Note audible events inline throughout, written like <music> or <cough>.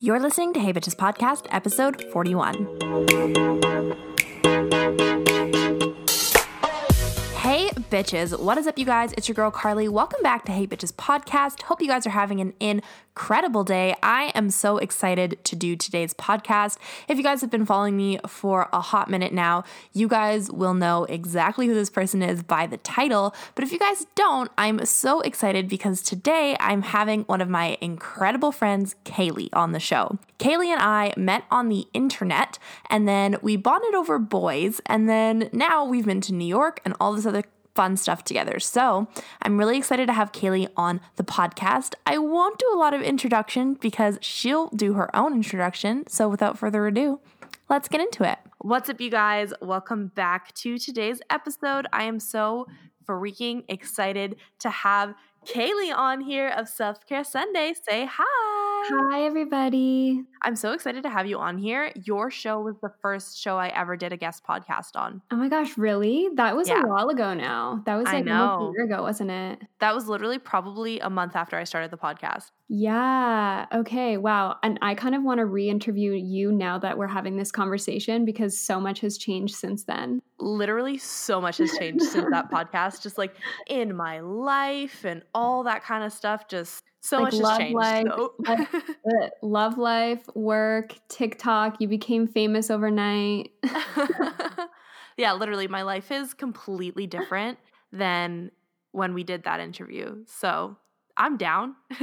You're listening to Hey Bitches Podcast, episode 41. Bitches, what is up, you guys? It's your girl Carly. Welcome back to Hey Bitches Podcast. Hope you guys are having an incredible day. I am so excited to do today's podcast. If you guys have been following me for a hot minute now, you guys will know exactly who this person is by the title. But if you guys don't, I'm so excited because today I'm having one of my incredible friends, Kaylee, on the show. Kaylee and I met on the internet and then we bonded over boys, and then now we've been to New York and all this other fun stuff together. So I'm really excited to have Kaylee on the podcast. I won't do a lot of introduction because she'll do her own introduction. So without further ado, let's get into it. What's up, you guys? Welcome back to today's episode. I am so freaking excited to have Kaylee on here of Self Care Sunday. Say hi. Hi, everybody. I'm so excited to have you on here. Your show was the first show I ever did a guest podcast on. Oh my gosh, really? That was Yeah. a while ago now. That was like a year ago, wasn't it? That was literally probably a month after I started the podcast. Yeah. Okay. Wow. And I kind of want to re interview you now that we're having this conversation because so much has changed since then. Literally, so much has changed since that <laughs> podcast, just like in my life and all that kind of stuff. Just so Like much love changed. life, life- <laughs> love life, work, TikTok, you became famous overnight. <laughs> yeah, literally, my life is completely different than when we did that interview. So I'm down. <laughs>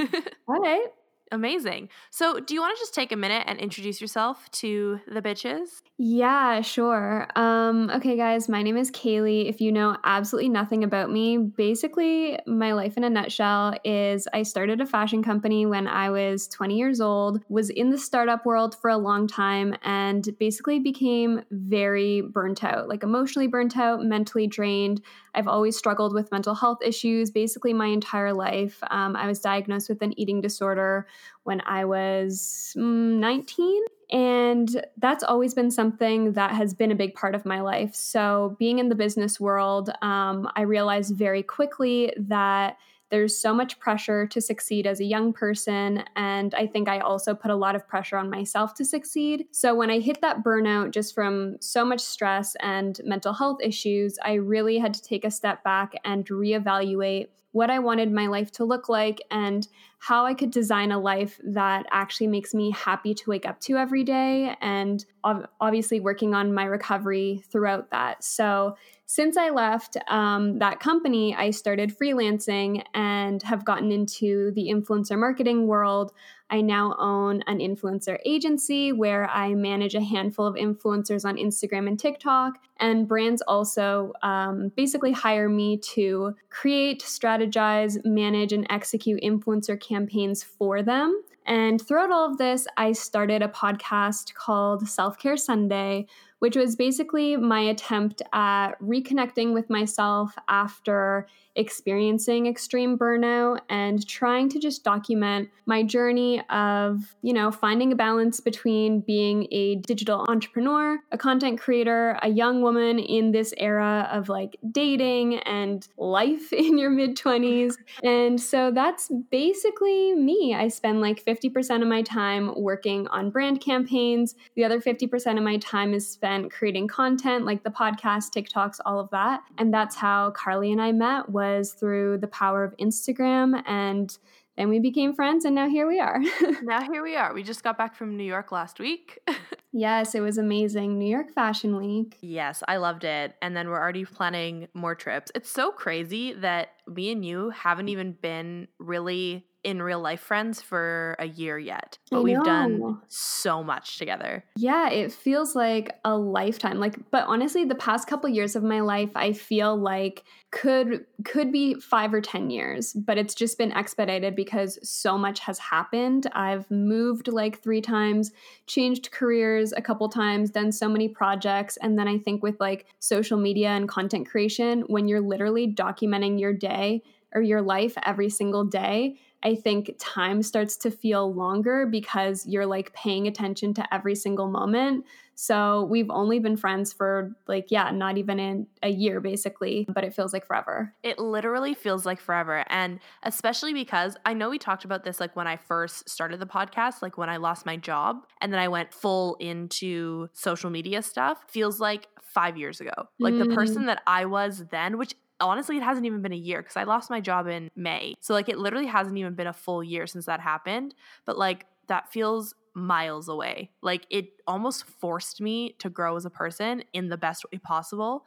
All right. Amazing. So, do you want to just take a minute and introduce yourself to the bitches? Yeah, sure. Um, okay, guys, my name is Kaylee. If you know absolutely nothing about me, basically, my life in a nutshell is I started a fashion company when I was 20 years old, was in the startup world for a long time, and basically became very burnt out, like emotionally burnt out, mentally drained. I've always struggled with mental health issues basically my entire life. Um, I was diagnosed with an eating disorder when I was mm, 19. And that's always been something that has been a big part of my life. So, being in the business world, um, I realized very quickly that there's so much pressure to succeed as a young person. And I think I also put a lot of pressure on myself to succeed. So, when I hit that burnout just from so much stress and mental health issues, I really had to take a step back and reevaluate what I wanted my life to look like and how I could design a life that actually makes me happy to wake up to every day, and ob- obviously working on my recovery throughout that. So, since I left um, that company, I started freelancing and have gotten into the influencer marketing world. I now own an influencer agency where I manage a handful of influencers on Instagram and TikTok. And brands also um, basically hire me to create, strategize, manage, and execute influencer campaigns for them. And throughout all of this, I started a podcast called Self Care Sunday, which was basically my attempt at reconnecting with myself after experiencing extreme burnout and trying to just document my journey of, you know, finding a balance between being a digital entrepreneur, a content creator, a young woman in this era of like dating and life <laughs> in your mid 20s. And so that's basically me. I spend like 50% of my time working on brand campaigns. The other 50% of my time is spent creating content like the podcast, TikToks, all of that. And that's how Carly and I met was through the power of Instagram and then we became friends and now here we are. <laughs> now, here we are. We just got back from New York last week. <laughs> yes, it was amazing. New York Fashion Week. yes, I loved it. And then we're already planning more trips. It's so crazy that me and you haven't even been really in real life friends for a year yet, but we've done so much together. Yeah, it feels like a lifetime. Like but honestly, the past couple years of my life I feel like could could be 5 or 10 years, but it's just been expedited because so much has happened. I've moved like 3 times, changed careers a couple times, done so many projects, and then I think with like social media and content creation when you're literally documenting your day or your life every single day, I think time starts to feel longer because you're like paying attention to every single moment. So we've only been friends for like, yeah, not even in a year basically, but it feels like forever. It literally feels like forever. And especially because I know we talked about this like when I first started the podcast, like when I lost my job and then I went full into social media stuff, feels like five years ago. Like mm. the person that I was then, which honestly, it hasn't even been a year because I lost my job in May. So, like, it literally hasn't even been a full year since that happened. But, like, that feels miles away. Like, it almost forced me to grow as a person in the best way possible.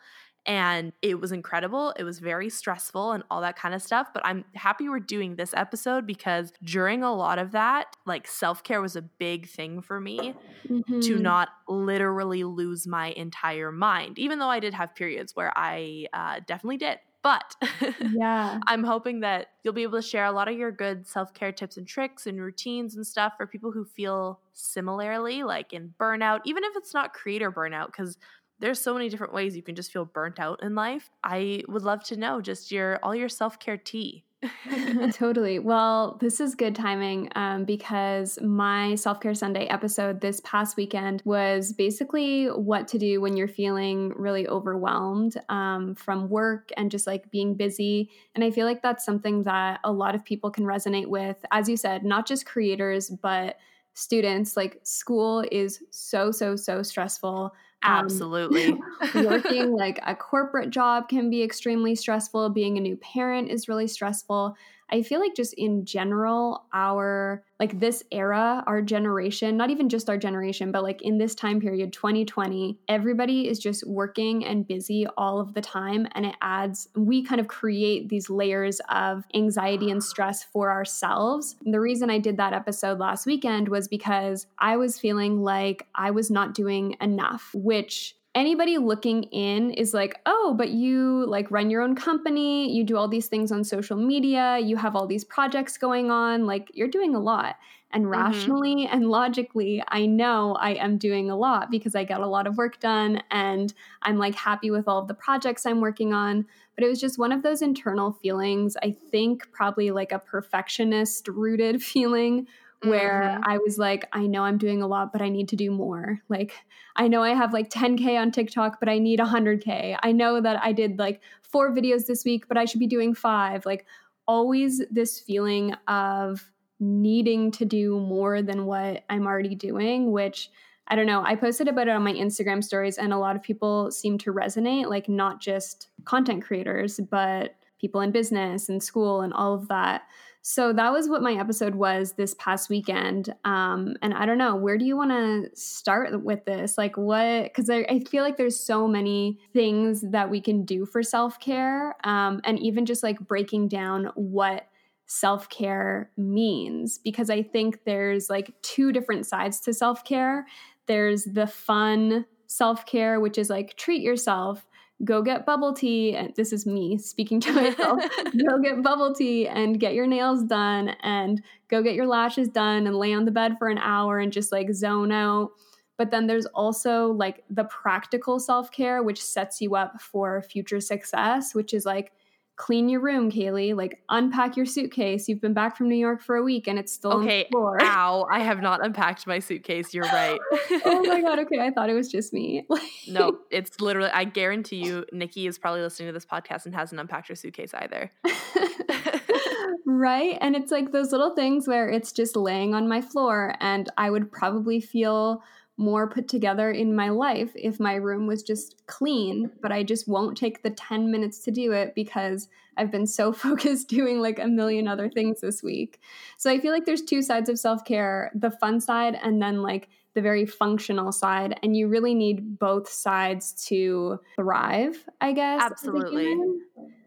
And it was incredible. It was very stressful and all that kind of stuff. But I'm happy we're doing this episode because during a lot of that, like self care was a big thing for me mm-hmm. to not literally lose my entire mind, even though I did have periods where I uh, definitely did. But <laughs> yeah, I'm hoping that you'll be able to share a lot of your good self care tips and tricks and routines and stuff for people who feel similarly, like in burnout, even if it's not creator burnout, because there's so many different ways you can just feel burnt out in life. I would love to know just your all your self-care tea. <laughs> totally. Well, this is good timing um, because my Self Care Sunday episode this past weekend was basically what to do when you're feeling really overwhelmed um, from work and just like being busy. And I feel like that's something that a lot of people can resonate with. As you said, not just creators, but students. Like school is so, so, so stressful. Um, Absolutely. Um, <laughs> working like a corporate job can be extremely stressful. Being a new parent is really stressful. I feel like just in general, our like this era, our generation, not even just our generation, but like in this time period, 2020, everybody is just working and busy all of the time. And it adds, we kind of create these layers of anxiety and stress for ourselves. And the reason I did that episode last weekend was because I was feeling like I was not doing enough, which anybody looking in is like, oh, but you like run your own company, you do all these things on social media, you have all these projects going on, like you're doing a lot. And mm-hmm. rationally and logically, I know I am doing a lot because I get a lot of work done and I'm like happy with all of the projects I'm working on. But it was just one of those internal feelings, I think probably like a perfectionist rooted <laughs> feeling where mm-hmm. I was like, I know I'm doing a lot, but I need to do more. Like, I know I have like 10K on TikTok, but I need 100K. I know that I did like four videos this week, but I should be doing five. Like, always this feeling of needing to do more than what I'm already doing, which I don't know. I posted about it on my Instagram stories, and a lot of people seem to resonate, like, not just content creators, but people in business and school and all of that. So that was what my episode was this past weekend. Um, and I don't know, where do you want to start with this? Like, what? Because I, I, feel like there's so many things that we can do for self care, um, and even just like breaking down what self care means. Because I think there's like two different sides to self care. There's the fun self care, which is like treat yourself go get bubble tea. And this is me speaking to myself. <laughs> go get bubble tea and get your nails done and go get your lashes done and lay on the bed for an hour and just like zone out. But then there's also like the practical self care, which sets you up for future success, which is like clean your room, Kaylee. Like unpack your suitcase. You've been back from New York for a week and it's still okay, on the floor. Ow, I have not unpacked my suitcase. You're right. <laughs> oh my god, okay. I thought it was just me. <laughs> no, it's literally I guarantee you Nikki is probably listening to this podcast and hasn't unpacked her suitcase either. <laughs> right? And it's like those little things where it's just laying on my floor and I would probably feel more put together in my life if my room was just clean, but I just won't take the 10 minutes to do it because I've been so <laughs> focused doing like a million other things this week. So I feel like there's two sides of self care the fun side and then like the very functional side. And you really need both sides to thrive, I guess. Absolutely.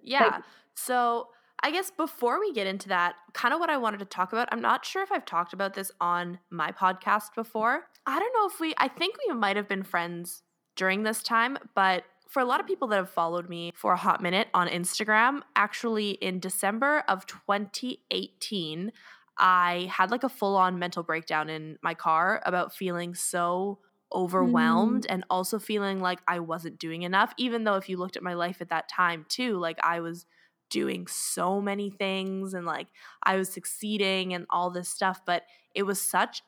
Yeah. Like, so I guess before we get into that, kind of what I wanted to talk about, I'm not sure if I've talked about this on my podcast before. I don't know if we, I think we might have been friends during this time, but for a lot of people that have followed me for a hot minute on Instagram, actually in December of 2018, I had like a full on mental breakdown in my car about feeling so overwhelmed mm. and also feeling like I wasn't doing enough, even though if you looked at my life at that time too, like I was doing so many things and like I was succeeding and all this stuff, but it was such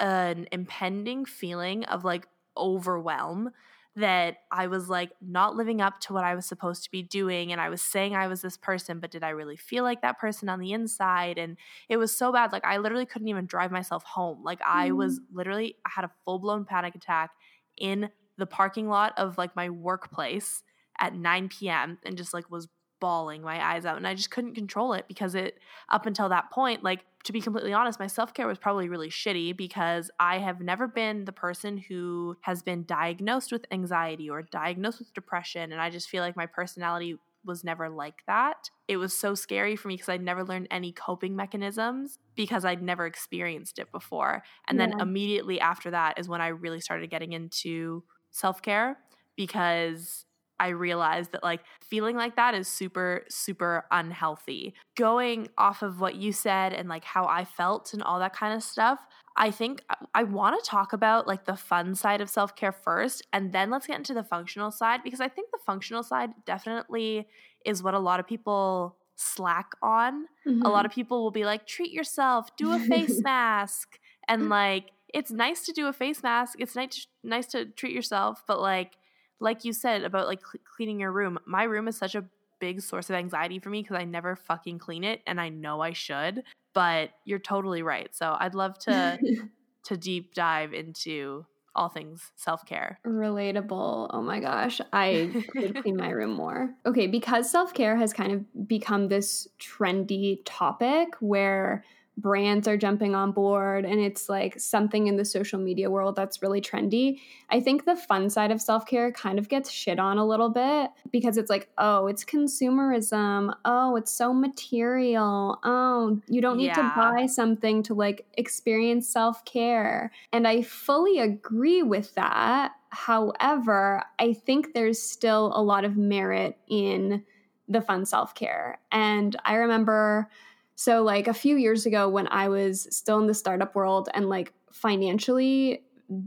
an impending feeling of like overwhelm that I was like not living up to what I was supposed to be doing. And I was saying I was this person, but did I really feel like that person on the inside? And it was so bad. Like I literally couldn't even drive myself home. Like I was mm. literally, I had a full blown panic attack in the parking lot of like my workplace at 9 p.m. and just like was bawling my eyes out and I just couldn't control it because it up until that point like to be completely honest my self-care was probably really shitty because I have never been the person who has been diagnosed with anxiety or diagnosed with depression and I just feel like my personality was never like that. It was so scary for me because I'd never learned any coping mechanisms because I'd never experienced it before. And yeah. then immediately after that is when I really started getting into self care because I realized that like feeling like that is super, super unhealthy. Going off of what you said and like how I felt and all that kind of stuff, I think I want to talk about like the fun side of self care first, and then let's get into the functional side because I think the functional side definitely is what a lot of people slack on. Mm-hmm. A lot mm-hmm. of people will be like, treat yourself, do a face <laughs> mask. And like, it's nice to do a face mask. It's nice, nice to treat yourself, but like, like you said about like cl- cleaning your room, my room is such a big source of anxiety for me because I never fucking clean it and I know I should. But you're totally right. So I'd love to <laughs> to deep dive into all things self care. Relatable. Oh my gosh. I could <laughs> clean my room more. Okay, because self care has kind of become this trendy topic where brands are jumping on board and it's like something in the social media world that's really trendy. I think the fun side of self care kind of gets shit on a little bit because it's like, oh, it's consumerism. Oh, it's so material. Oh, you don't need yeah. to buy something to like experience self care. And I fully agree with that. However, I think there's still a lot of merit in the fun self care. And I remember so, like a few years ago, when I was still in the startup world and like financially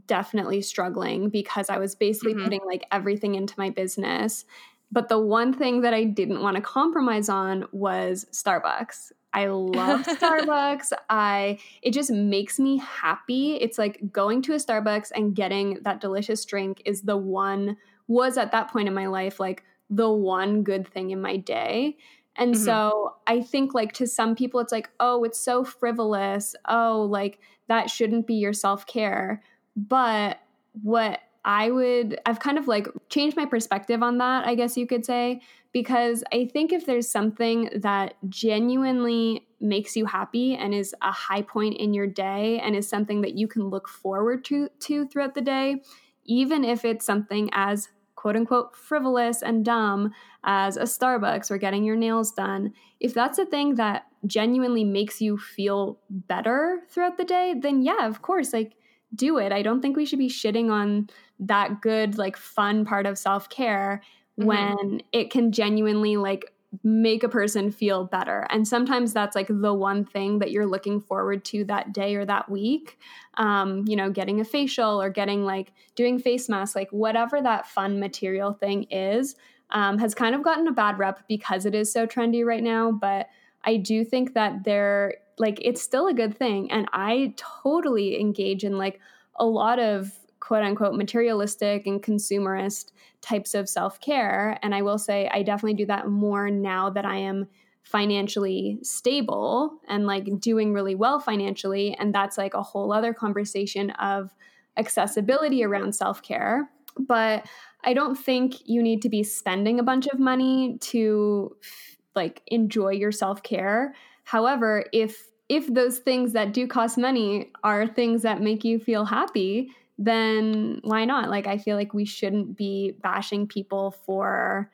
definitely struggling because I was basically mm-hmm. putting like everything into my business. But the one thing that I didn't want to compromise on was Starbucks. I love <laughs> Starbucks. I it just makes me happy. It's like going to a Starbucks and getting that delicious drink is the one was at that point in my life like the one good thing in my day. And mm-hmm. so I think like to some people it's like, "Oh, it's so frivolous. Oh, like that shouldn't be your self-care." But what I would I've kind of like changed my perspective on that, I guess you could say, because I think if there's something that genuinely makes you happy and is a high point in your day and is something that you can look forward to to throughout the day, even if it's something as quote unquote frivolous and dumb as a Starbucks or getting your nails done, if that's a thing that genuinely makes you feel better throughout the day, then yeah, of course, like do it. I don't think we should be shitting on that good, like fun part of self care mm-hmm. when it can genuinely like make a person feel better. And sometimes that's like the one thing that you're looking forward to that day or that week. Um, you know, getting a facial or getting like doing face masks, like whatever that fun material thing is, um, has kind of gotten a bad rep because it is so trendy right now. But I do think that they're like, it's still a good thing. And I totally engage in like a lot of quote unquote materialistic and consumerist types of self care. And I will say, I definitely do that more now that I am financially stable and like doing really well financially. And that's like a whole other conversation of accessibility around self care. But I don't think you need to be spending a bunch of money to like enjoy your self care. However, if if those things that do cost money are things that make you feel happy, then why not? Like, I feel like we shouldn't be bashing people for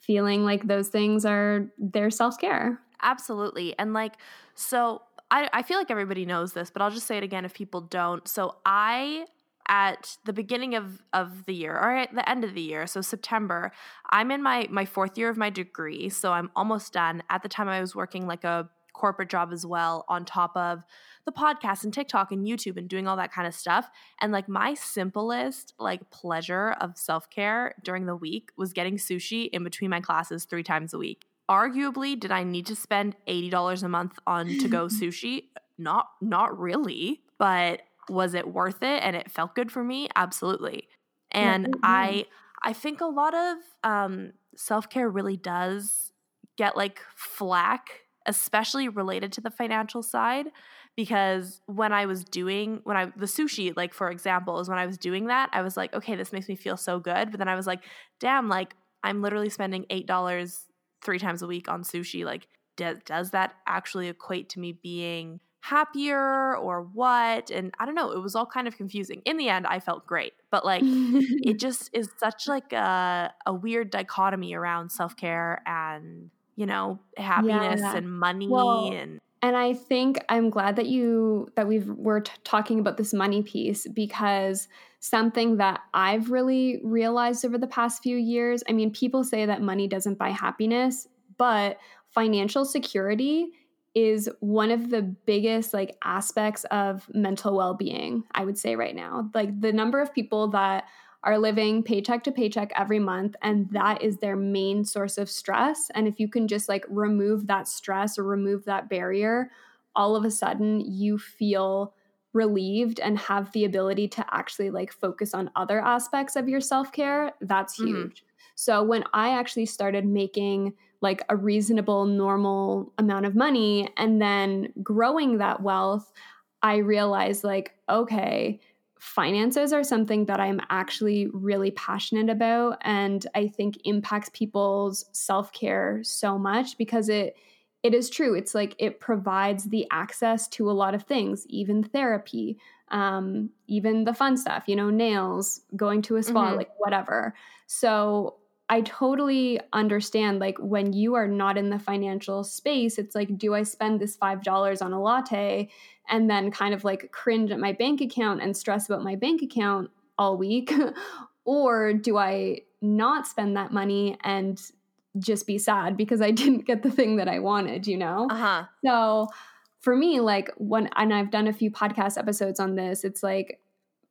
feeling like those things are their self care. Absolutely. And like, so I, I feel like everybody knows this, but I'll just say it again if people don't. So I at the beginning of, of the year or at the end of the year so september i'm in my my fourth year of my degree so i'm almost done at the time i was working like a corporate job as well on top of the podcast and TikTok and YouTube and doing all that kind of stuff. And like my simplest like pleasure of self-care during the week was getting sushi in between my classes 3 times a week. arguably, did I need to spend $80 a month on to go <laughs> sushi? Not not really, but was it worth it and it felt good for me? Absolutely. And mm-hmm. I I think a lot of um, self-care really does get like flack, especially related to the financial side because when I was doing when I the sushi like for example is when I was doing that I was like okay this makes me feel so good. But then I was like damn like I'm literally spending $8 3 times a week on sushi. Like does does that actually equate to me being happier or what? And i don't know it was all kind of confusing. In the end i felt great but like it <laughs> just is such like a, a weird dichotomy around self-care and you know happiness yeah. and money well, and and i think i'm glad that you that we've we're t- talking about this money piece because something that i've really realized over the past few years i mean people say that money doesn't buy happiness but financial security is one of the biggest like aspects of mental well-being i would say right now. Like the number of people that are living paycheck to paycheck every month and that is their main source of stress and if you can just like remove that stress or remove that barrier all of a sudden you feel relieved and have the ability to actually like focus on other aspects of your self-care that's mm-hmm. huge mm-hmm. so when i actually started making like a reasonable, normal amount of money. And then growing that wealth, I realized like, okay, finances are something that I'm actually really passionate about and I think impacts people's self-care so much because it it is true. It's like it provides the access to a lot of things, even therapy, um, even the fun stuff, you know, nails, going to a spa, mm-hmm. like whatever. So I totally understand like when you are not in the financial space, it's like, do I spend this $5 on a latte and then kind of like cringe at my bank account and stress about my bank account all week? <laughs> or do I not spend that money and just be sad because I <laughs> didn't get the thing that I wanted, you know? Uh-huh. So for me, like when, and I've done a few podcast episodes on this, it's like,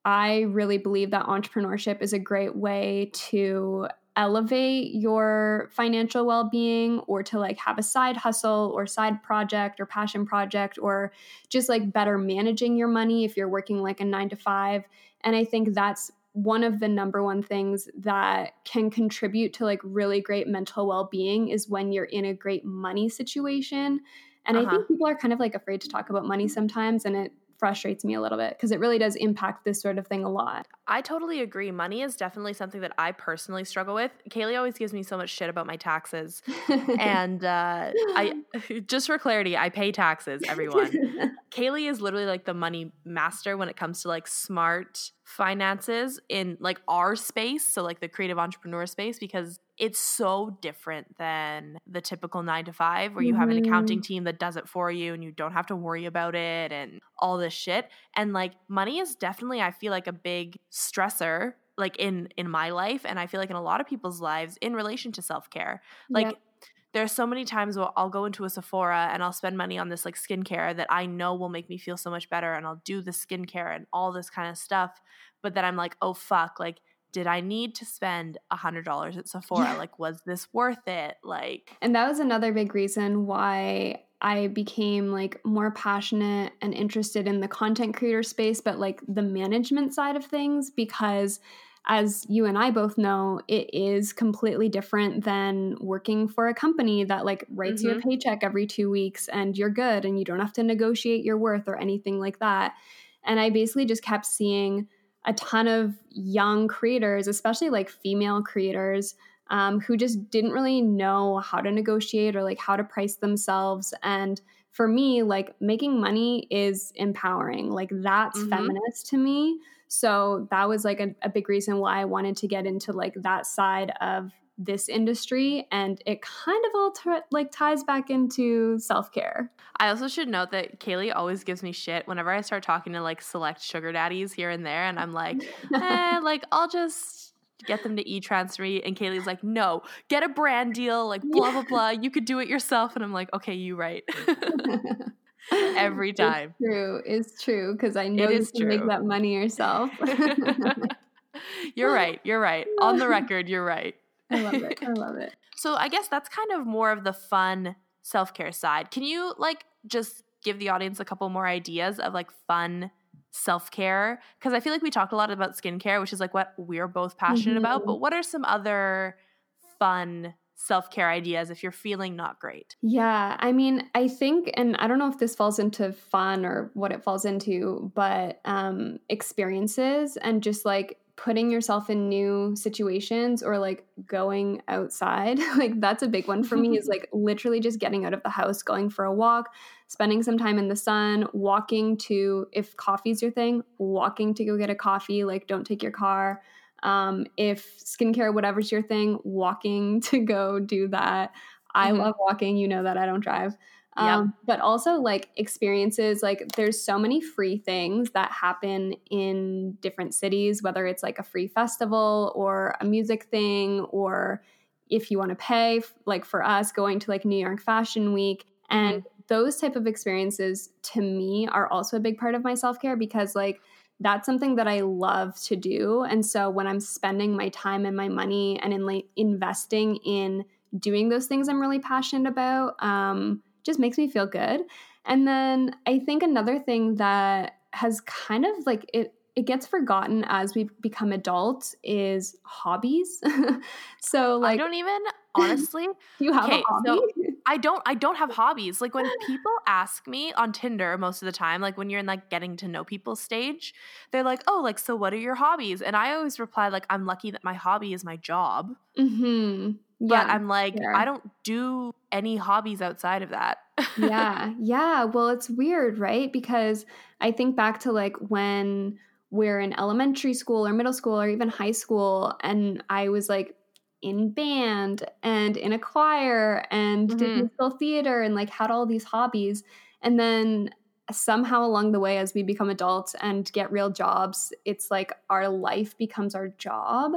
I really believe that entrepreneurship is a great way to elevate your financial well-being or to like have a side hustle or side project or passion project or just like better managing your money if you're working like a 9 to 5 and i think that's one of the number one things that can contribute to like really great mental well-being is when you're in a great money situation and uh-huh. i think people are kind of like afraid to talk about money sometimes and it frustrates me a little bit because it really does impact this sort of thing a lot. I totally agree. Money is definitely something that I personally struggle with. Kaylee always gives me so much shit about my taxes. <laughs> and uh, I <laughs> just for clarity, I pay taxes, everyone. <laughs> Kaylee is literally like the money master when it comes to like smart finances in like our space, so like the creative entrepreneur space because it's so different than the typical nine to five where you mm-hmm. have an accounting mm-hmm. team that does it for you and you don't have to worry about it and all this shit. And like money is definitely, I feel like a big stressor like in in my life and I feel like in a lot of people's lives in relation to self-care. Like yep. There's so many times where I'll go into a Sephora and I'll spend money on this like skincare that I know will make me feel so much better and I'll do the skincare and all this kind of stuff. But then I'm like, oh fuck, like did I need to spend a hundred dollars at Sephora? Yeah. Like, was this worth it? Like, and that was another big reason why I became like more passionate and interested in the content creator space, but like the management side of things, because as you and I both know, it is completely different than working for a company that like writes mm-hmm. you a mm-hmm. paycheck every two weeks and you're good and you don't have to negotiate your worth or anything like that. And I basically just kept seeing a ton of young creators, especially like female creators, um, who just didn't really know how to negotiate or like how to price themselves. And for me, like making money is empowering. Like that's mm-hmm. feminist to me. So that was like a, a big reason why I wanted to get into like that side of this industry and it kind of all t- like ties back into self-care. I also should note that kaylee always gives me shit whenever i start talking to like select sugar daddies here and there and i'm like <laughs> eh, like i'll just get them to e-transfer me and kaylee's like no get a brand deal like blah blah <laughs> blah you could do it yourself and i'm like okay you right <laughs> every <laughs> time it's true it's true because i know you can true. make that money yourself <laughs> you're right you're right on the <laughs> record you're right I love it. I love it. So I guess that's kind of more of the fun self care side. Can you like just give the audience a couple more ideas of like fun self care? Because I feel like we talked a lot about skincare, which is like what we're both passionate mm-hmm. about. But what are some other fun self care ideas if you're feeling not great? Yeah, I mean, I think, and I don't know if this falls into fun or what it falls into, but um, experiences and just like putting yourself in new situations or like going outside <laughs> like that's a big one for me is <laughs> like literally just getting out of the house going for a walk spending some time in the sun walking to if coffee's your thing walking to go get a coffee like don't take your car um, if skincare whatever's your thing walking <laughs> to go do that i mm-hmm. love walking you know that i don't drive um, but also like experiences like there's so many free things that happen in different cities whether it's like a free festival or a music thing or if you want to pay like for us going to like new york fashion week and mm-hmm. those type of experiences to me are also a big part of my self-care because like that's something that I love to do. And so when I'm spending my time and my money and in like investing in doing those things I'm really passionate about, um, just makes me feel good. And then I think another thing that has kind of like it it gets forgotten as we become adults is hobbies. <laughs> so like I don't even <laughs> honestly you have okay, a hobby? So I don't I don't have <laughs> hobbies. Like when people ask me on Tinder most of the time, like when you're in like getting to know people stage, they're like, "Oh, like so what are your hobbies?" And I always reply like I'm lucky that my hobby is my job. hmm But I'm like I don't do any hobbies outside of that. yeah. <laughs> Yeah. Well, it's weird, right? Because I think back to like when we're in elementary school or middle school or even high school, and I was like in band and in a choir and mm-hmm. did musical theater and like had all these hobbies. And then somehow along the way, as we become adults and get real jobs, it's like our life becomes our job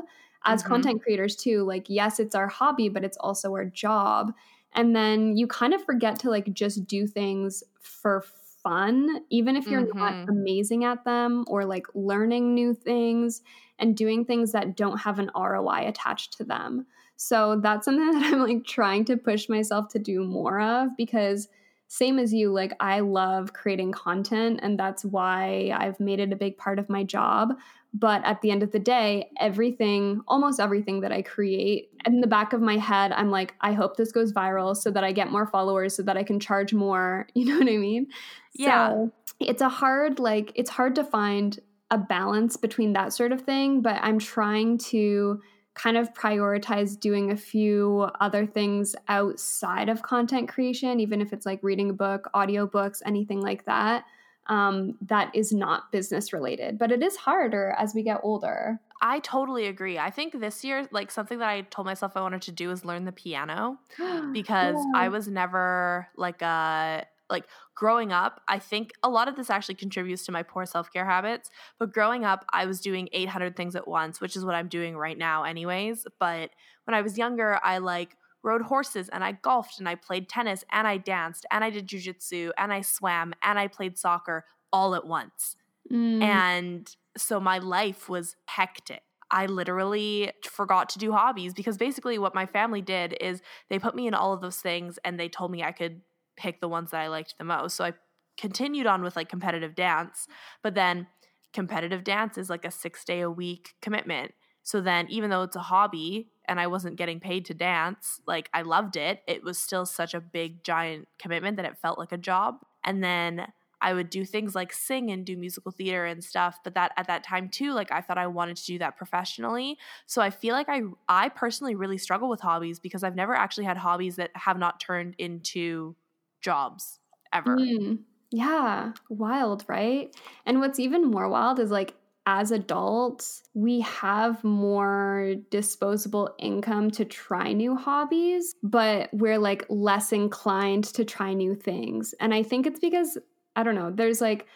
as mm-hmm. content creators too like yes it's our hobby but it's also our job and then you kind of forget to like just do things for fun even if you're mm-hmm. not amazing at them or like learning new things and doing things that don't have an ROI attached to them. So that's something <laughs> that I'm like trying to push myself to do more of because same as you like I love creating content and that's why I've made it a big part of my job, but at the end of the day, everything, almost everything that I create, in the back of my head, I'm like, I hope this goes viral so that I get more followers, so that I can charge more. <laughs> You know what I mean? Yeah. So it's a hard, like, it's hard to find a balance between that sort of thing, but I'm trying to kind of prioritize doing a few other things outside of content creation, even if it's like reading a book, audiobooks, anything like that um, that is not business related. But it is harder as we get older. I totally agree. I think this year, like something that I told myself I wanted to do is learn the piano <gasps> because yeah. I was never like a like growing up, I think a lot of this actually contributes to my poor self care habits. But growing up, I was doing 800 things at once, which is what I'm doing right now, anyways. But when I was younger, I like rode horses and I golfed and I played tennis and I danced and I did jujitsu and I swam and I played soccer all at once. Mm. And so my life was hectic. I literally forgot to do hobbies because basically what my family did is they put me in all of those things and they told me I could pick the ones that I liked the most. So I continued on with like competitive dance, but then competitive dance is like a 6 day a week commitment. So then even though it's a hobby, and I wasn't getting paid to dance, like I loved it, it was still such a big, giant commitment that it felt like a job. And then I would do things like sing and do musical theater and stuff, but that at that time too, like I thought I wanted to do that professionally. So I feel like I I personally really struggle with hobbies because I've never actually had hobbies that have not turned into jobs ever. Mm, yeah, wild, right? And what's even more wild is like as adults, we have more disposable income to try new hobbies, but we're like less inclined to try new things. And I think it's because, I don't know, there's like,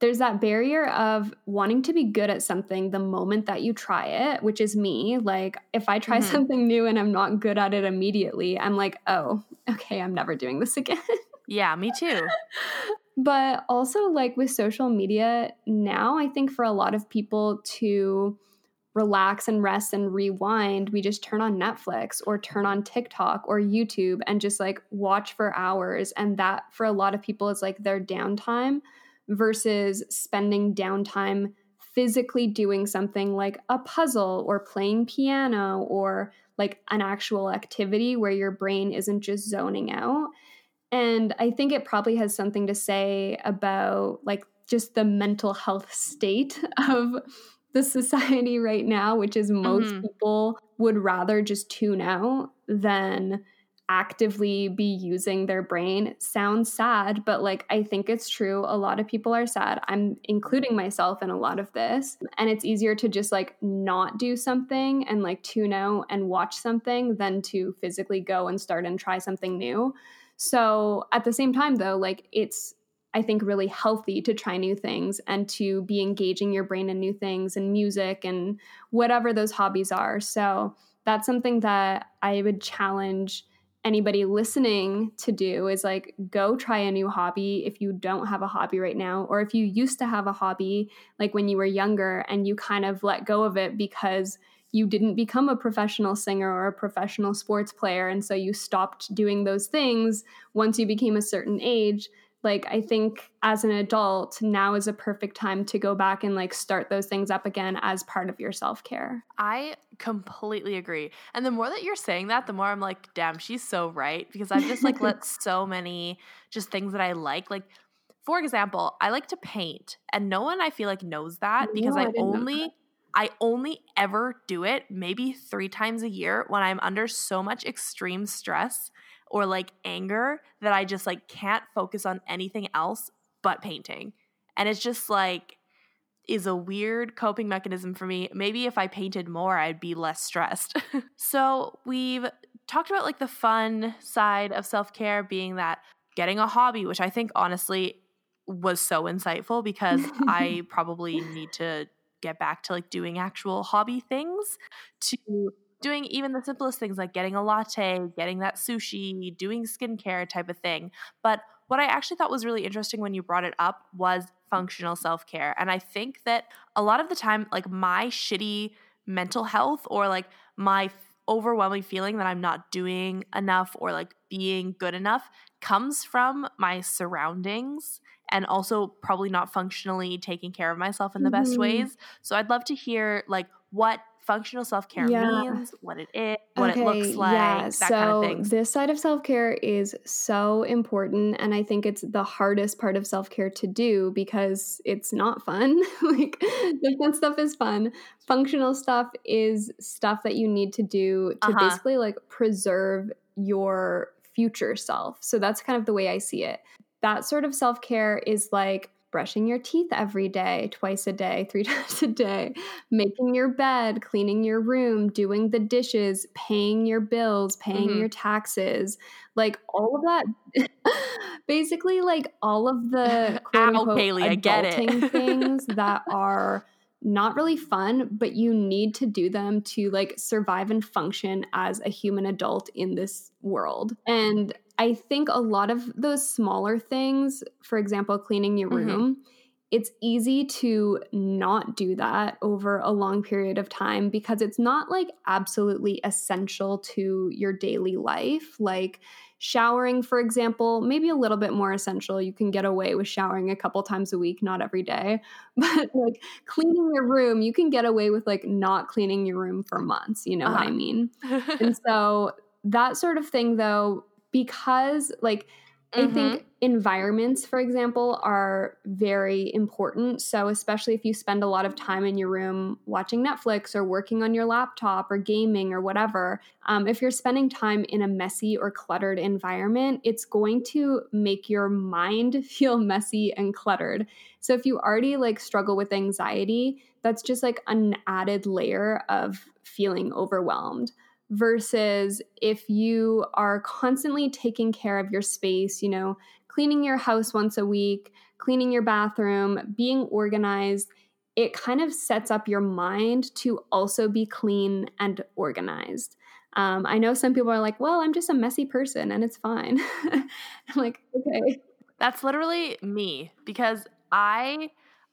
there's that barrier of wanting to be good at something the moment that you try it, which is me. Like, if I try mm-hmm. something new and I'm not good at it immediately, I'm like, oh, okay, I'm never doing this again. Yeah, me too. <laughs> But also, like with social media now, I think for a lot of people to relax and rest and rewind, we just turn on Netflix or turn on TikTok or YouTube and just like watch for hours. And that for a lot of people is like their downtime versus spending downtime physically doing something like a puzzle or playing piano or like an actual activity where your brain isn't just zoning out. And I think it probably has something to say about like just the mental health state <laughs> of the society right now, which is most mm-hmm. people would rather just tune out than actively be using their brain sounds sad, but like I think it's true. A lot of people are sad. I'm including myself in a lot of this. And it's easier to just like not do something and like tune out and watch something than to physically go and start and try something new. So at the same time, though, like it's I think, really healthy to try new things and to be engaging your brain in new things and music and whatever those hobbies are. So that's something that I would challenge anybody listening to do is like go try a new hobby if you don't have a hobby right now or if you used to have a hobby like when you were younger and you kind of let go of it because you didn't become a professional singer or a professional sports player and so you stopped doing those things once you became a certain age like i think as an adult now is a perfect time to go back and like start those things up again as part of your self-care. I completely agree. And the more that you're saying that the more i'm like damn she's so right. Because i've just like let <laughs> so many just things that i like like for example i like to paint. And no one i feel like knows that because no, i, I only I only ever do it maybe three times a year when I'm under so much extreme stress or like anger that I just like can't focus on anything else but painting. And it's just like is a weird coping mechanism for me. Maybe if I painted more, I'd be less stressed. <laughs> so, we've talked about like the fun side of self-care being that getting a hobby, which I think honestly was so insightful because <laughs> I probably need to get back to like doing actual hobby things to doing even the simplest things like getting a latte, getting that sushi, doing skincare type of thing. But what I actually thought was really interesting when you brought it up was functional self care. And I think that a lot of the time, like my shitty mental health or like my overwhelming feeling that I'm not doing enough or like being good enough comes from my surroundings and also probably not functionally taking care of myself in the mm-hmm. best ways. So I'd love to hear like what functional self care yeah. means, what it is, what okay, it looks like, yeah. that so kind of thing. This side of self care is so important. And I think it's the hardest part of self care to do because it's not fun. <laughs> like the fun stuff is fun. Functional stuff is stuff that you need to do to uh-huh. basically like preserve your future self. So that's kind of the way I see it. That sort of self care is like brushing your teeth every day, twice a day, three <laughs> times a day, making your bed, cleaning your room, doing the dishes, paying your bills, paying mm-hmm. your taxes, like all of that. <laughs> basically, like all of the <laughs> quote unquote Kaylee, adulting things that are not really fun, but you need to do them to like survive and function as a human adult in this world. And I think a lot of those smaller things, for example, cleaning your mm-hmm. room, mm-hmm. it's easy to not do that over a long period of time because it's not like absolutely essential to your daily life. Like showering, for example, maybe a little bit more essential. You can get away with showering a couple times a week, not every day. <laughs> But like cleaning your room, you can get away with like not cleaning your room for months. You know uh-huh. what I uh-huh. mean? <laughs> and so that sort of thing, though, because like mm-hmm. I think environments, for example, are very important. So, especially if you spend a lot of time in your room watching Netflix or working on your laptop or gaming or whatever, um, if you're spending time in a messy or cluttered environment, it's going to make your mind <laughs> feel messy and cluttered. So, if you already like struggle with anxiety, that's just like an added layer of feeling overwhelmed versus if you are constantly taking care of your space, you know, cleaning your house once a week, cleaning your bathroom, being organized, it kind of sets up your mind to also be clean and organized. Um, I know some people are like, well, I'm just a messy person and it's fine. <laughs> I'm like, okay. That's literally me because I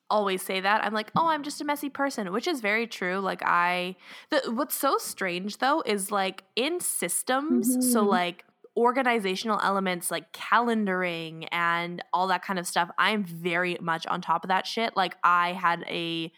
always say that. I'm like, "Oh, I'm just a messy person," which is very true. Like I the what's so strange though is like in systems, mm-hmm. so like organizational elements like calendaring and all that kind of stuff, I'm very much on top of that shit. Like I had a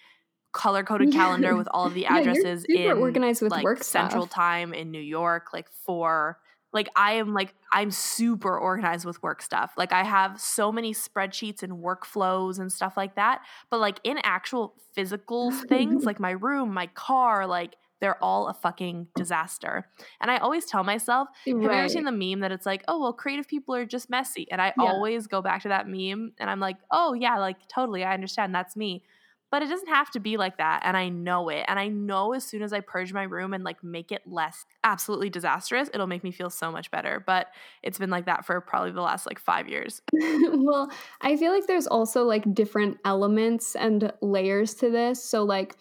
color <laughs> coded calendar with all of the addresses yeah, in organized with like work central stuff. time in New York, like for like I am like I'm super organized with work stuff. Like I have so many spreadsheets and workflows and stuff like that. But like in actual physical things, <laughs> like my room, my car, like they're all a fucking disaster. And I always tell myself, right. have you ever seen the meme that it's like, oh, well, creative people are just messy? And I yeah. always go back to that meme and I'm like, oh, yeah, like totally, I understand. That's me. But it doesn't have to be like that. And I know it. And I know as soon as I purge my room and like make it less absolutely disastrous, it'll make me feel so much better. But it's been like that for probably the last like five years. <laughs> well, I feel like there's also like different elements and layers to this. So, like,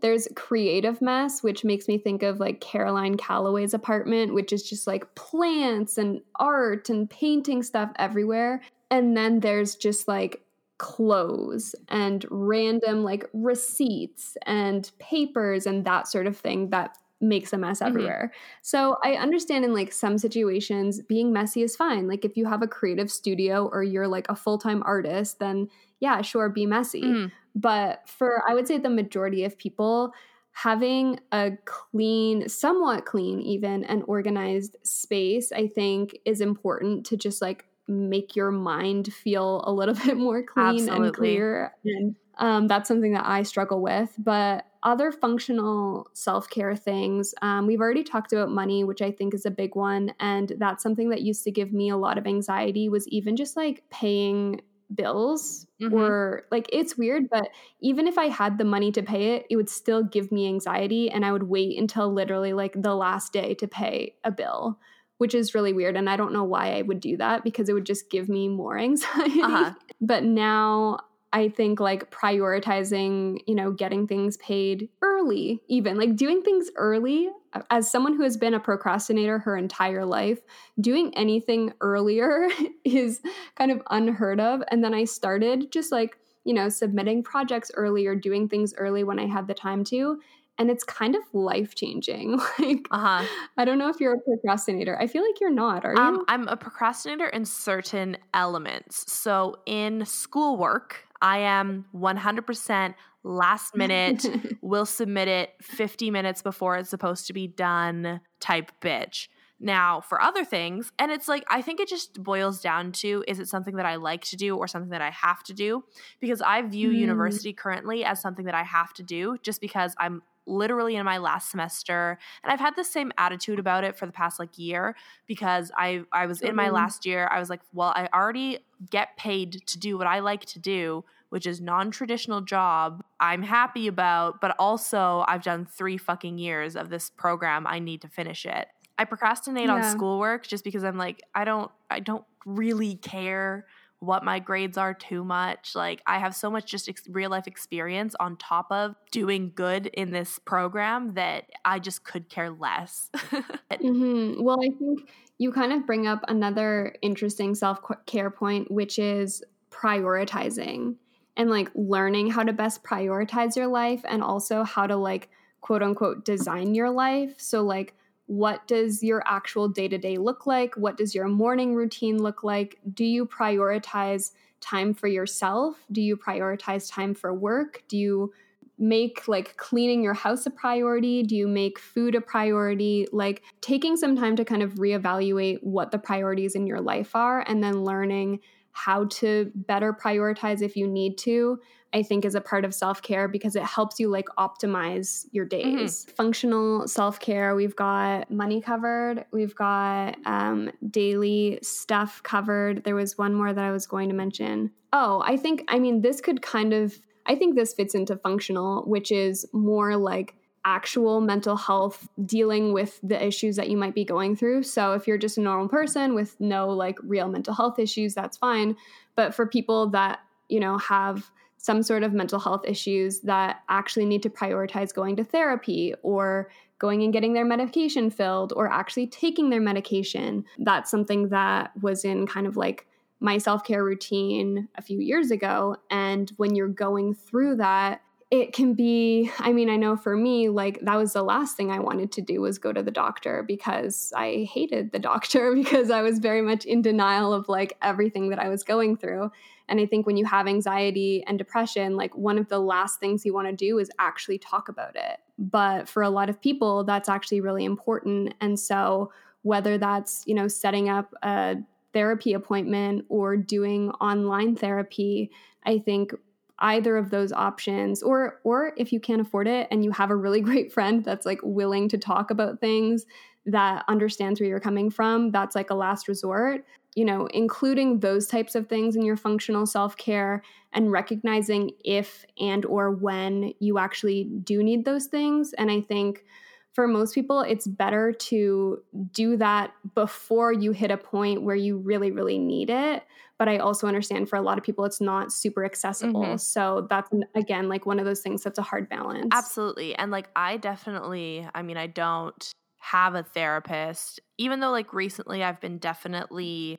there's creative mess, which makes me think of like Caroline Calloway's apartment, which is just like plants and art and painting stuff everywhere. And then there's just like clothes and random like receipts and papers and that sort of thing that makes a mess mm-hmm. everywhere. So I understand in like some situations being messy is fine. Like if you have a creative studio or you're like a full-time artist, then yeah, sure be messy. Mm. But for I would say the majority of people having a clean, somewhat clean even and organized space I think is important to just like make your mind feel a little <laughs> bit more clean Absolutely. and clear. And um, that's something that I struggle with. But other functional self care things, um, we've already talked about money, which I think is a big one. And that's something that used to give me a lot of anxiety, was even just like paying bills mm-hmm. or like it's weird but even if i had the money to pay it it would still give me anxiety and i would wait until literally like the last day to pay a bill which is really weird. And I don't know why I would do that because it would just give me more anxiety. Uh-huh. <laughs> But now I think like prioritizing, you know, getting things paid early, even like doing things early. As someone who has been a procrastinator her entire life, doing anything earlier <laughs> is kind of unheard of. And then I started just like, you know, submitting projects early or doing things early when I had the time to and it's kind of life changing. <laughs> like, uh-huh. I don't know if you're a procrastinator. I feel like you're not. Are you? Um, I'm a procrastinator in certain elements. So in schoolwork, I am 100% last minute. <laughs> will submit it 50 minutes before it's supposed to be done. Type bitch. Now, for other things, and it's like, I think it just boils down to is it something that I like to do or something that I have to do? Because I view mm. university currently as something that I have to do just because I'm literally in my last semester and i've had the same attitude about it for the past like year because i i was in my mm-hmm. last year i was like well i already get paid to do what i like to do which is non-traditional job i'm happy about but also i've done three fucking years of this program i need to finish it i procrastinate yeah. on schoolwork just because i'm like i don't i don't really care what my grades are too much. Like I have so much just ex- real life experience on top of doing good in this program that I just could care less. <laughs> mm-hmm. Well, I think you kind of bring up another interesting self care point, which is prioritizing and like learning how to best prioritize your life and also how to like quote unquote design your life. So, like, what does your actual day to day look like? What does your morning routine look like? Do you prioritize time for yourself? Do you prioritize time for work? Do you make like cleaning your house a priority? Do you make food a priority? Like taking some time to kind of reevaluate what the priorities in your life are and then learning how to better prioritize if you need to I think is a part of self care because it helps you like optimize your mm-hmm. days. Mm-hmm. Functional self care, we've got money covered, we've got um, daily stuff covered. There was one more that I was going to mention. Oh, I think, I mean, this could kind of, I think this fits into functional, which is more like actual mental health dealing with the issues that you might be going through. So if you're just a normal person with no like real mental health issues, that's fine. But for people that, you know, have some sort of mental health issues that actually need to prioritize going to therapy or going and getting their medication filled or actually taking their medication. That's something that was in kind of like my self care routine a few years ago. And when you're going through that, it can be i mean i know for me like that was the last thing i wanted to do was go to the doctor because i hated the <laughs> doctor because i was very much in denial of like everything that i was going through. And i think when you have anxiety and depression like one of the last things you want to do is actually talk about it. But for a lot of people that's actually really important. And so whether that's you know setting up a therapy appointment or doing online therapy i think either of those options or or if you can't afford it and you have a really <laughs> great friend that's like willing to talk about things that understands where you're coming from that's like a last resort you know including those types of things in your functional self-care and recognizing if and or when you actually do need those things. And i think for most people, it's better to do that before you hit a point where you really, really need it. But I also understand for a lot of people, it's not super accessible. Mm-hmm. So that's, again, like one of those things that's a hard balance. Absolutely. And like, I definitely, I mean, I don't have a therapist, even though like recently I've been definitely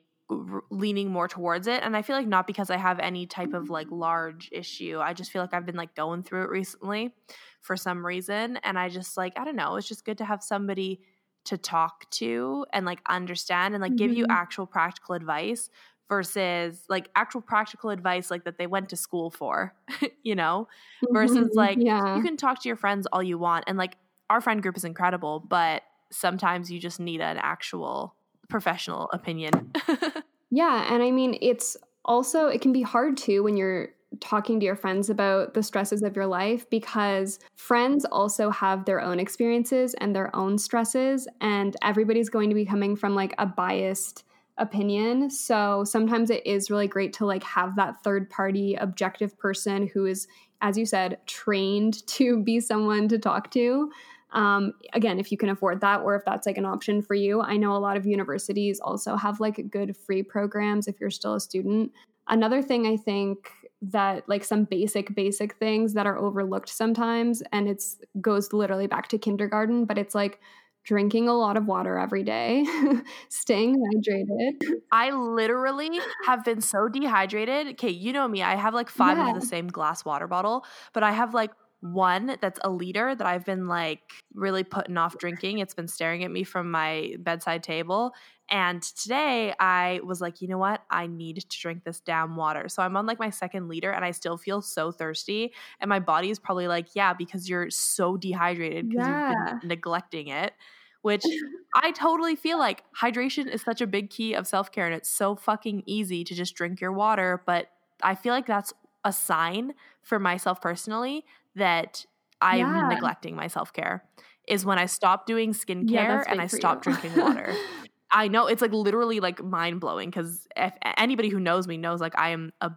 leaning more towards it and i feel like not because i have any type of like large issue i just feel like i've been like going through it recently for some reason. And I just like, I don't know, it's just good to have somebody to talk to and like understand and like mm-hmm. give you mm-hmm. actual practical advice versus like actual practical advice like that they went to school for, <laughs> you know, versus mm-hmm. like yeah. you can talk to your friends all you want and like our friend group is incredible, but sometimes you just need an actual professional opinion. <laughs> yeah, and I mean it's also it can be hard too when you're talking to your friends about the stresses of your life because friends also have their own experiences and their own stresses, and everybody's going to be coming from like a biased opinion. So sometimes it is really great to like have that third party objective person who is, as you said, trained <laughs> to be someone to talk to. Um, again, if you can afford that or if that's like an option for you, I know a lot of universities also have like good free programs if you're still a student. Another thing I think that like some basic basic things that are overlooked sometimes and it's goes literally back to kindergarten but it's like drinking a lot of water every day <laughs> staying hydrated i literally have been so dehydrated okay you know me i have like five yeah. of the same glass water bottle but i have like one that's a liter that I've been like really putting off drinking. It's been staring at me from my bedside table. And today I was like, you know what? I need to drink this damn water. So I'm on like my second liter and I still feel so thirsty. And my body is probably like, yeah, because you're so dehydrated because yeah. you've been neglecting it. Which <laughs> I totally feel like hydration is such a big key of self care and it's so fucking easy to just drink your water. But I feel like that's a sign for myself personally that I'm yeah. neglecting my self care is when I stop doing skincare yeah, and I stop drinking water. <laughs> I know it's like literally like mind blowing because if anybody who knows me knows like I am a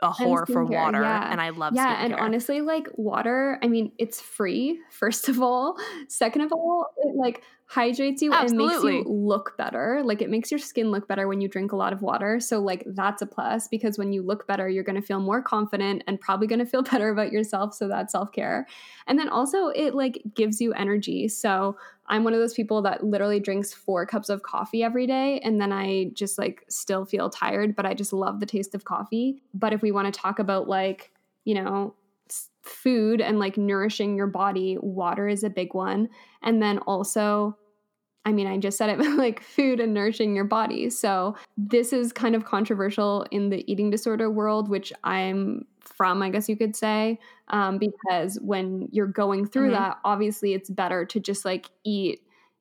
a whore for water yeah. and I love yeah skincare. and honestly like water I mean it's free <laughs> first of all second of all it like hydrates you Absolutely. and makes you look better. Like it makes your skin look better when you drink a lot of water. So like that's a plus because when you look better, you're going to feel more confident and probably going to feel <laughs> better about yourself, so that's self-care. And then also it like gives you energy. So I'm one of those people that literally drinks 4 cups of coffee every day and then I just like still feel tired, but I just love the taste of coffee. But if we want to talk about like, you know, food and like nourishing your body, water is a big one. And then also, I mean, I just said it, <laughs> but like food and nourishing your body. So this is kind of controversial in the eating disorder world, which I'm from, I guess you could say, um, because when you're going through mm-hmm. that, obviously it's better to just like eat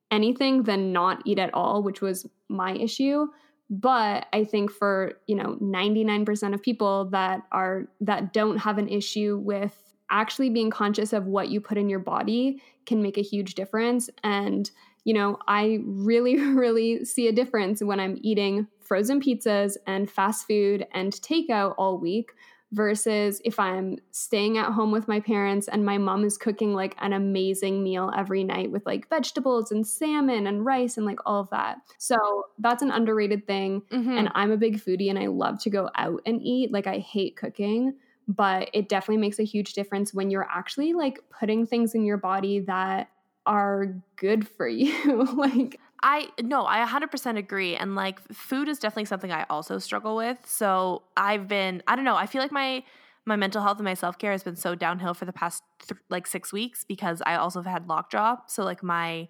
anything than not eat at all, which was my issue but i think for you know 99% of people that are that don't have an issue with actually being conscious of what you put in your body can make a huge difference. And, you know, I really, <laughs> really see a difference when I'm eating frozen pizzas and fast food and takeout all week versus if I'm staying at home with my parents and my mom is cooking like an amazing meal every night with like vegetables and salmon and rice and like all of that. So that's an underrated thing. Mm-hmm. And I'm a big foodie and I love to go out and eat. Like I hate cooking but it definitely makes a huge difference when you're actually like putting things in your body that are good for <laughs> you. like I no, I 100% agree and like food is definitely something I also struggle with. So I've been I don't know, I feel like my my mental health and my self-care has been so downhill for the past th- like 6 weeks because I also have had lockjaw. So like my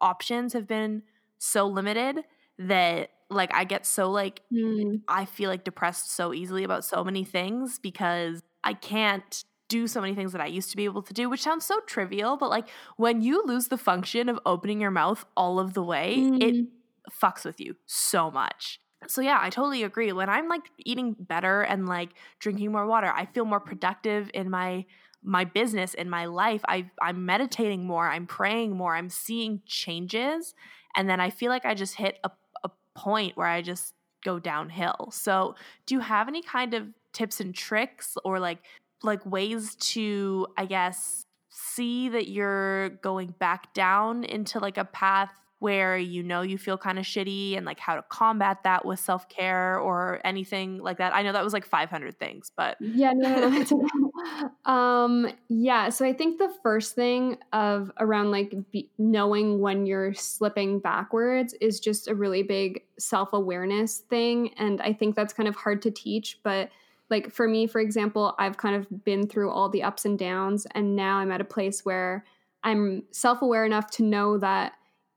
options have been so limited that like I get so like Mm. I feel like depressed so easily about so many things because I can't do so many things that I used to be able to do, which sounds so trivial, but like when you lose the function of opening your mouth all of the way, it Mm. fucks with you so much. So yeah, I totally agree. When I'm like eating better and like drinking more water, I feel more productive in my my business in my life. I I'm meditating more, I'm praying more, I'm seeing changes, and then I feel like I just hit a point where I just go downhill. So, do you have any kind of tips and tricks or like like ways to I guess see that you're going back down into like a path where you know you feel kind of shitty and like how to combat that with self-care or anything like that. I know that was like 500 things, but Yeah, no, no, no. <laughs> Um, yeah. So I think the first thing of around like be, knowing when you're slipping backwards is just a really big self awareness thing, and I think that's kind of hard to teach. But like for me, for example, I've kind of been through all the ups and downs, and now I'm at a place where I'm self aware enough to know that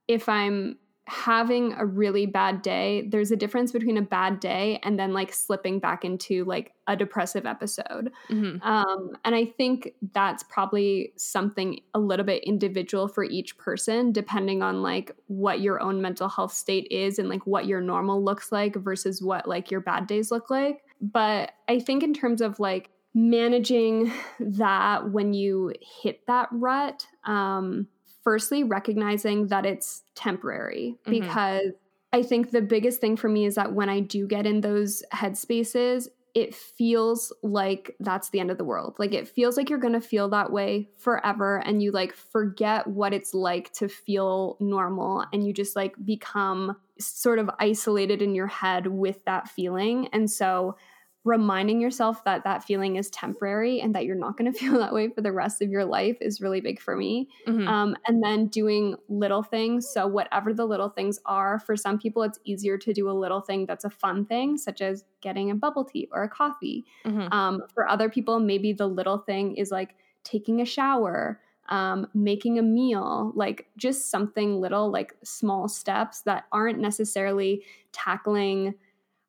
if I'm having a really bad day, there's a difference between a bad day and then like slipping back into like a depressive episode. mhm. Um, and I think that's probably something a little bit individual for each person, depending on like what your own mental health state is and like what your normal looks like versus what like your bad days look like. But I think in terms of like managing that when you hit that rut, um, firstly, recognizing that it's temporary Mhm. because I think the biggest thing for me is that when I do get in those headspaces, it feels like that's the end of the world. Like it feels like you're going to feel that way forever and you like forget what it's like to feel normal and you just like become sort of isolated in your head with that feeling. And so reminding yourself that that feeling is temporary and that you're not going <laughs> to feel that way for the rest of your life is really big for me. Mhm. Um, and then doing little things. So, whatever the little things are, for some people, it's easier to do a little thing that's a fun thing, such as getting a bubble tea or a coffee. Mhm. Um, for other people, maybe the little thing is like taking a shower, um, making a meal, like just something little, like small steps that aren't necessarily tackling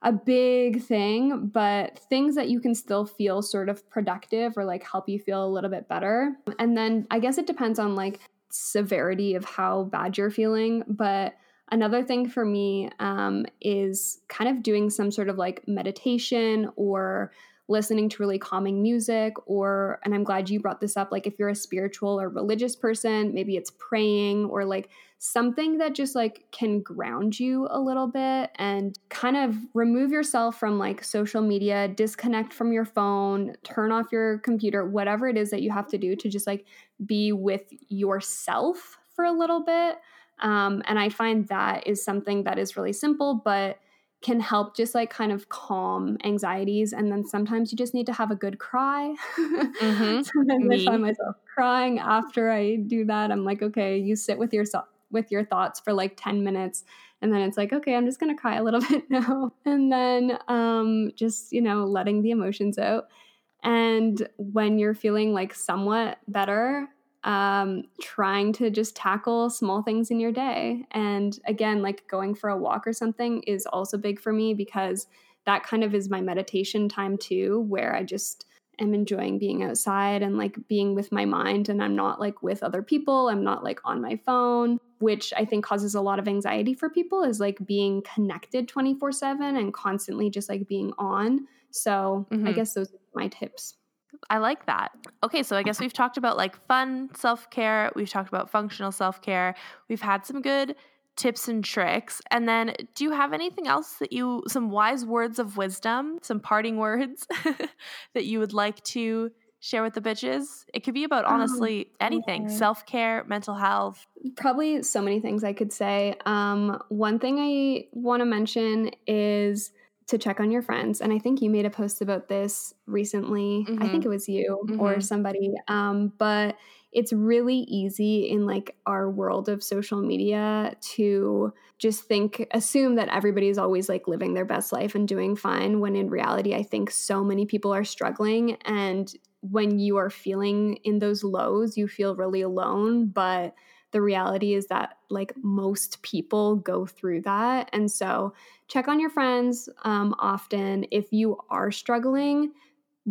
a big thing, but things that you can still feel sort of productive or like help you feel a little bit better. And then I guess it depends on like severity of how bad you're feeling, but another thing for me um, is kind of doing some sort of like meditation or listening to really calming music or and i'm glad you brought this up like if you're a spiritual or religious person maybe it's praying or like something that just like can ground you a little bit and kind of remove yourself from like social media disconnect from your phone turn off your computer whatever it is that you have to do to just like be with yourself for a little bit um, and i find that is something that is really simple but can help just like kind of calm anxieties. And then sometimes you just need to have a good cry. <laughs> Mhm. sometimes Me. I find myself crying after I do that. I'm like, okay, you sit with yourself with your thoughts for like 10 minutes and then it's like okay i'm just going to cry a little <laughs> bit now and then um just you know letting the emotions out and when you're feeling like somewhat better um, trying to just tackle small things in your day. And again, like going for a walk or something is also big for me because that kind of is my meditation time too, where I just am enjoying being outside and like being with my mind and I'm not like with other people. I'm not like on my phone, which I think causes a lot of anxiety for people is like being connected 24 7 and constantly just like being on. So I Mhm. guess those are my tips. I like that. Okay, so I guess we've talked about like fun self care. We've talked about functional self care. We've had some good tips and tricks. And then, do you have anything else that you, some wise words of wisdom, some parting words <laughs> that you would like to share with the bitches? It could be about honestly anything yeah. self care, mental health. probably so many things I could say. Um, one thing I want to mention is to check on your friends. And I think you made a post about this recently. I think Mhm. it was you or Mhm. somebody. Um, but it's really easy in like our world of social media to just think assume that everybody is always like living their best life and doing fine when in reality I think so many people are struggling. And when you are feeling in those lows you feel really alone. But the reality is that like most people go through that. And so check on your friends um, often. If you are struggling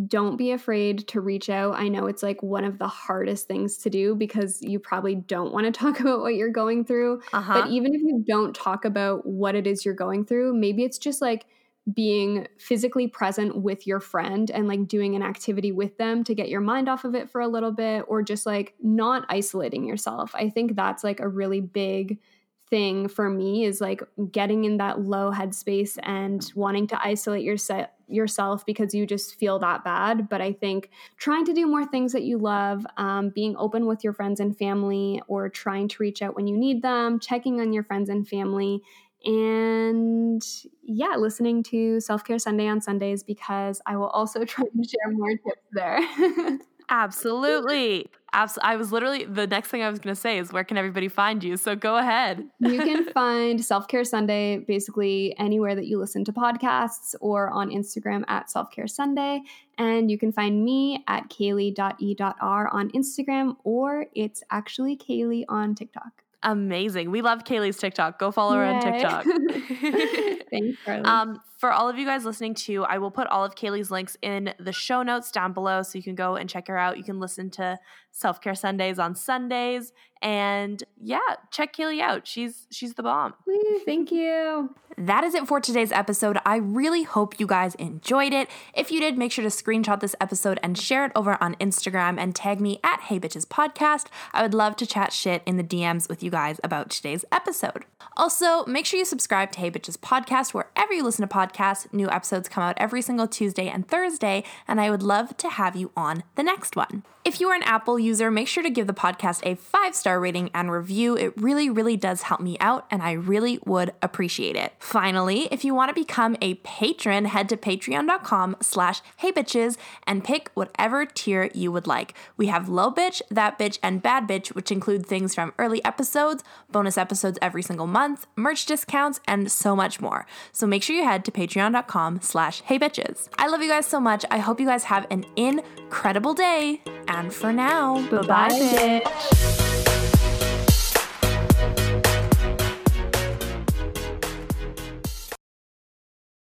don't be afraid to reach out. I know it's like one of the hardest things to do because you probably don't want to <laughs> talk about what you're going through. Uh-huh. But even if you don't talk about what it is you're going through, maybe it's just like being physically present with your friend and like doing an activity with them to get your mind off of it for a little bit or just like not isolating yourself. I think that's like a really big thing for me is like getting in that low headspace and wanting to isolate yourself yourself because you just feel that bad. But I think trying to do more things that you love, um, being open with your friends and family, or trying to reach out when you need them, checking on your friends and family, and yeah, listening to Self Care Sunday on Sundays because I will also <laughs> try to share more tips there. <laughs> Absolutely. Absolutely. I was literally the next thing I was going to say is where can everybody find you? So go ahead. <laughs> you can find Self Care Sunday basically anywhere that you listen to podcasts or on Instagram at Self Care Sunday. And you can find me at kaylee.e.r on Instagram or it's actually Kaylee on TikTok. Amazing. We love Kaylee's TikTok. Go follow Yay. her on TikTok. <laughs> Thanks, Carly. Um, for all of you guys listening too, I will put all of Kaylee's links in the show notes down below so you can go and check her out. You can listen to Self Care Sundays on Sundays. And yeah, check Kaylee out. She's she's the bomb. Woo, thank <laughs> you. That is it for today's episode. I really hope you guys enjoyed it. If you did, make sure to screenshot this episode and share it over on Instagram and tag me at Hey Bitches Podcast. I would love to chat shit in the DMs with you guys about today's episode. Also, make sure you subscribe to Hey Bitches Podcast wherever you listen to podcasts. New episodes come out every single Tuesday and Thursday, and I would love to have you on the next one. If you are an Apple user, make sure to give the podcast a five star rating and review. It really, really does help me out, and I really would appreciate it. Finally, if you want to become a patron, head to patreon.com slash heybitches and pick whatever tier you would like. We have low bitch, that bitch, and bad bitch, which include things from early episodes, bonus episodes every single month, merch discounts, and so much more. So make sure you head to patreon.com slash heybitches. I love you guys so much. I hope you guys have an incredible day and for now, bye bye, bitch.